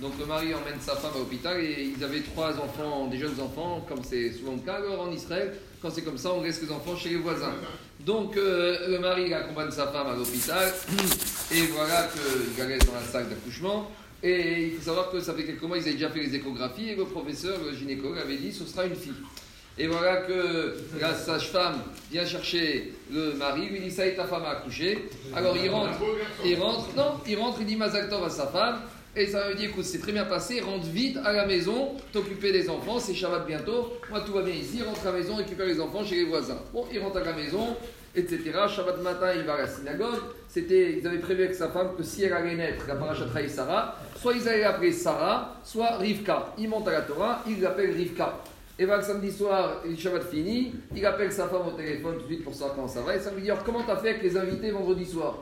Donc le mari emmène sa femme à l'hôpital et ils avaient trois enfants, des jeunes enfants, comme c'est souvent le cas. Alors en Israël, quand c'est comme ça, on laisse les enfants chez les voisins. Donc euh, le mari accompagne sa femme à l'hôpital et voilà qu'il la dans la salle d'accouchement. Et il faut savoir que ça fait quelques mois, ils avaient déjà fait les échographies et le professeur, le gynécologue, avait dit ce sera une fille. Et voilà que la sage-femme vient chercher le mari, lui dit ça y est ta femme a accouché. Alors il rentre, il rentre, non, il rentre, il dit Mazaltov à sa femme. Et ça veut dire écoute, c'est très bien passé, rentre vite à la maison, t'occuper des enfants, c'est Shabbat bientôt, moi tout va bien ici, rentre à la maison, récupère les enfants chez les voisins. Bon, il rentre à la maison, etc. Shabbat matin, il va à la synagogue. C'était, ils avaient prévu avec sa femme que si elle allait naître, la parachat et Sarah, soit ils allaient l'appeler Sarah, soit Rivka. Il monte à la Torah, il l'appelle Rivka. Et bien le samedi soir, le Shabbat fini, il appelle sa femme au téléphone tout de suite pour savoir comment ça va. Et ça lui dit alors comment t'as fait avec les invités vendredi soir?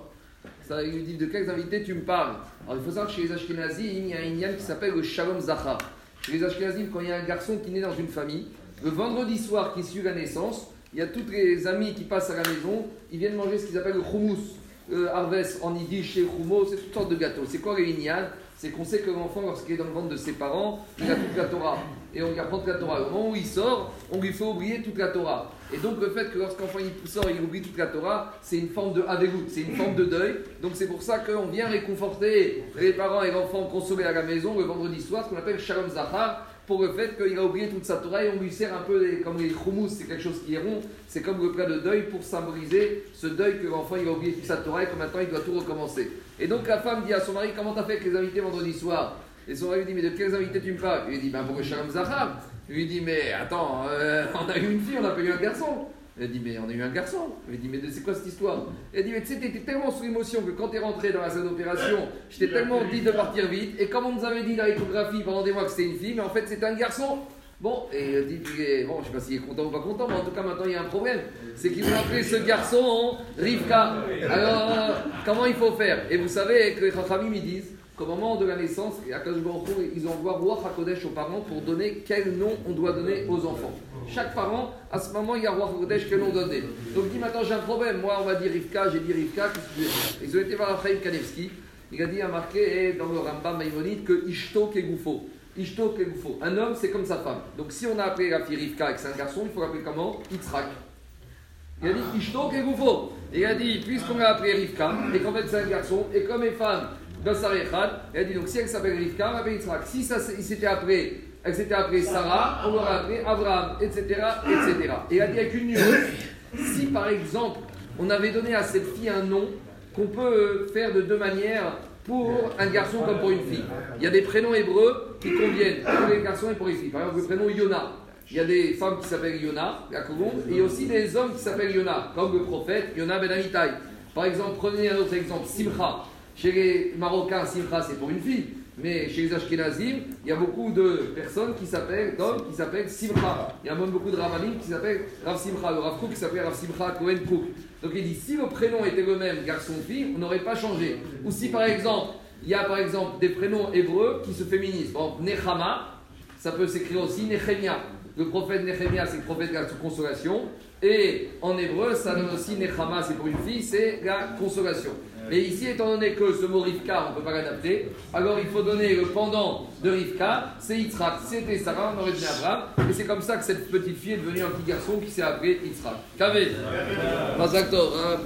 Ça, Il dit de quels invités tu me parles Alors il faut savoir que chez les Ashkenazim, il y a un Inyan qui s'appelle le Shalom Zachar. Chez les Ashkenazim, quand il y a un garçon qui naît dans une famille, le vendredi soir qui suit la naissance, il y a tous les amis qui passent à la maison, ils viennent manger ce qu'ils appellent le hummus. Euh, Arves en yiddish, chez Humo, c'est toutes sortes de gâteaux. C'est quoi les lignanes C'est qu'on sait que l'enfant, lorsqu'il est dans le ventre de ses parents, il a toute la Torah. Et on lui apprend toute la Torah. Au moment où il sort, on lui fait oublier toute la Torah. Et donc le fait que lorsqu'enfant il sort il oublie toute la Torah, c'est une forme de avegout, c'est une forme de deuil. Donc c'est pour ça qu'on vient réconforter les parents et l'enfant consolés à la maison le vendredi soir, ce qu'on appelle Shalom Zahar, pour le fait qu'il a oublié toute sa Torah et on lui sert un peu comme les choumous, c'est quelque chose qui est rond, c'est comme le plat de deuil pour symboliser ce deuil que l'enfant il a oublié toute sa Torah et que maintenant il doit tout recommencer. Et donc la femme dit à son mari Comment t'as fait avec les invités vendredi soir? Et son mari lui dit Mais de quels invités tu me parles? Il lui dit Ben pour le Shalom Zahar. Il lui dit Mais attends, euh, on a eu une fille, on n'a pas eu un garçon. Elle dit, mais on a eu un garçon. Elle dit, mais c'est quoi cette histoire? Elle dit, mais tu sais, t'étais tellement sous émotion que quand t'es rentré dans la salle d'opération, je t'ai tellement dit de partir vite. Et comme on nous avait dit dans l'échographie pendant des mois que c'était une fille, mais en fait c'était un garçon. Bon, et dit, il est- bon, je sais pas s'il est content ou pas content, mais en tout cas maintenant il y a un problème. C'est qu'ils vont appeler ce garçon Rivka. Alors, comment il faut faire? Et vous savez que les Chachamim ils disent qu'au moment de la naissance, à ils envoient Roi HaKodesh aux parents pour donner quel nom on doit donner aux enfants. Chaque parent, à ce moment, il y a Roi HaKodesh quel nom donner. Donc il dit maintenant j'ai un problème, moi on va dire Rivka, j'ai dit Rivka, Ils ont été voir Raphaël Kanevski, il a dit, il a marqué eh, dans le Rambam Maïmonide que Ishto Kegoufo. Ishto Kegoufo. Un homme, c'est comme sa femme. Donc si on a appelé la fille Rivka et que c'est un garçon, il faut l'appeler comment? Yitzhak. Il a dit Ishto Kegoufo. Et il a dit, puisqu'on l'a appelé Rivka, et qu'en fait c'est un garçon, et comme Bassar Echad, il a dit donc si elle s'appelle Rivka, on l'appelle Yitzhak. Si ça, il s'était appelé, elle s'était appelée Sarah, on l'aurait appelé Abraham, etc., etc. Et il a dit avec une nuance. Si par exemple, on avait donné à cette fille un nom qu'on peut euh, faire de deux manières pour un garçon comme pour une fille. Il y a des prénoms hébreux qui conviennent pour les garçons et pour les filles. Par exemple, le prénom Yona. Il y a des femmes qui s'appellent Yona, la et il y a aussi des hommes qui s'appellent Yona, comme le prophète Yona Ben Amitai. Par exemple, prenez un autre exemple, Simcha. Chez les Marocains, Simcha, c'est pour une fille. Mais chez les Ashkenazim, il y a beaucoup de personnes qui s'appellent, d'hommes qui s'appellent Simcha. Il y a même beaucoup de Ravanim qui s'appellent Rav Simcha. Le Rav Kook qui s'appelle Rav Simcha Cohen Kook. Donc il dit, si le prénom était le même, garçon-fille, on n'aurait pas changé. Ou si par exemple, il y a par exemple des prénoms hébreux qui se féminisent. Exemple, Nechama, ça peut s'écrire aussi Nechemia. Le prophète Nechemia, c'est le prophète de la consolation. Et en hébreu, ça donne aussi Nechama, c'est pour une fille, c'est la consolation. Mais ici, étant donné que ce mot Rivka, on ne peut pas l'adapter, alors il faut donner le pendant de Rivka, c'est Yitzhak. C'était Sarah, on aurait dit Abraham. Et c'est comme ça que cette petite fille est devenue un petit garçon qui s'est appelé Yitzhak. Kavé Mazaktor, hein,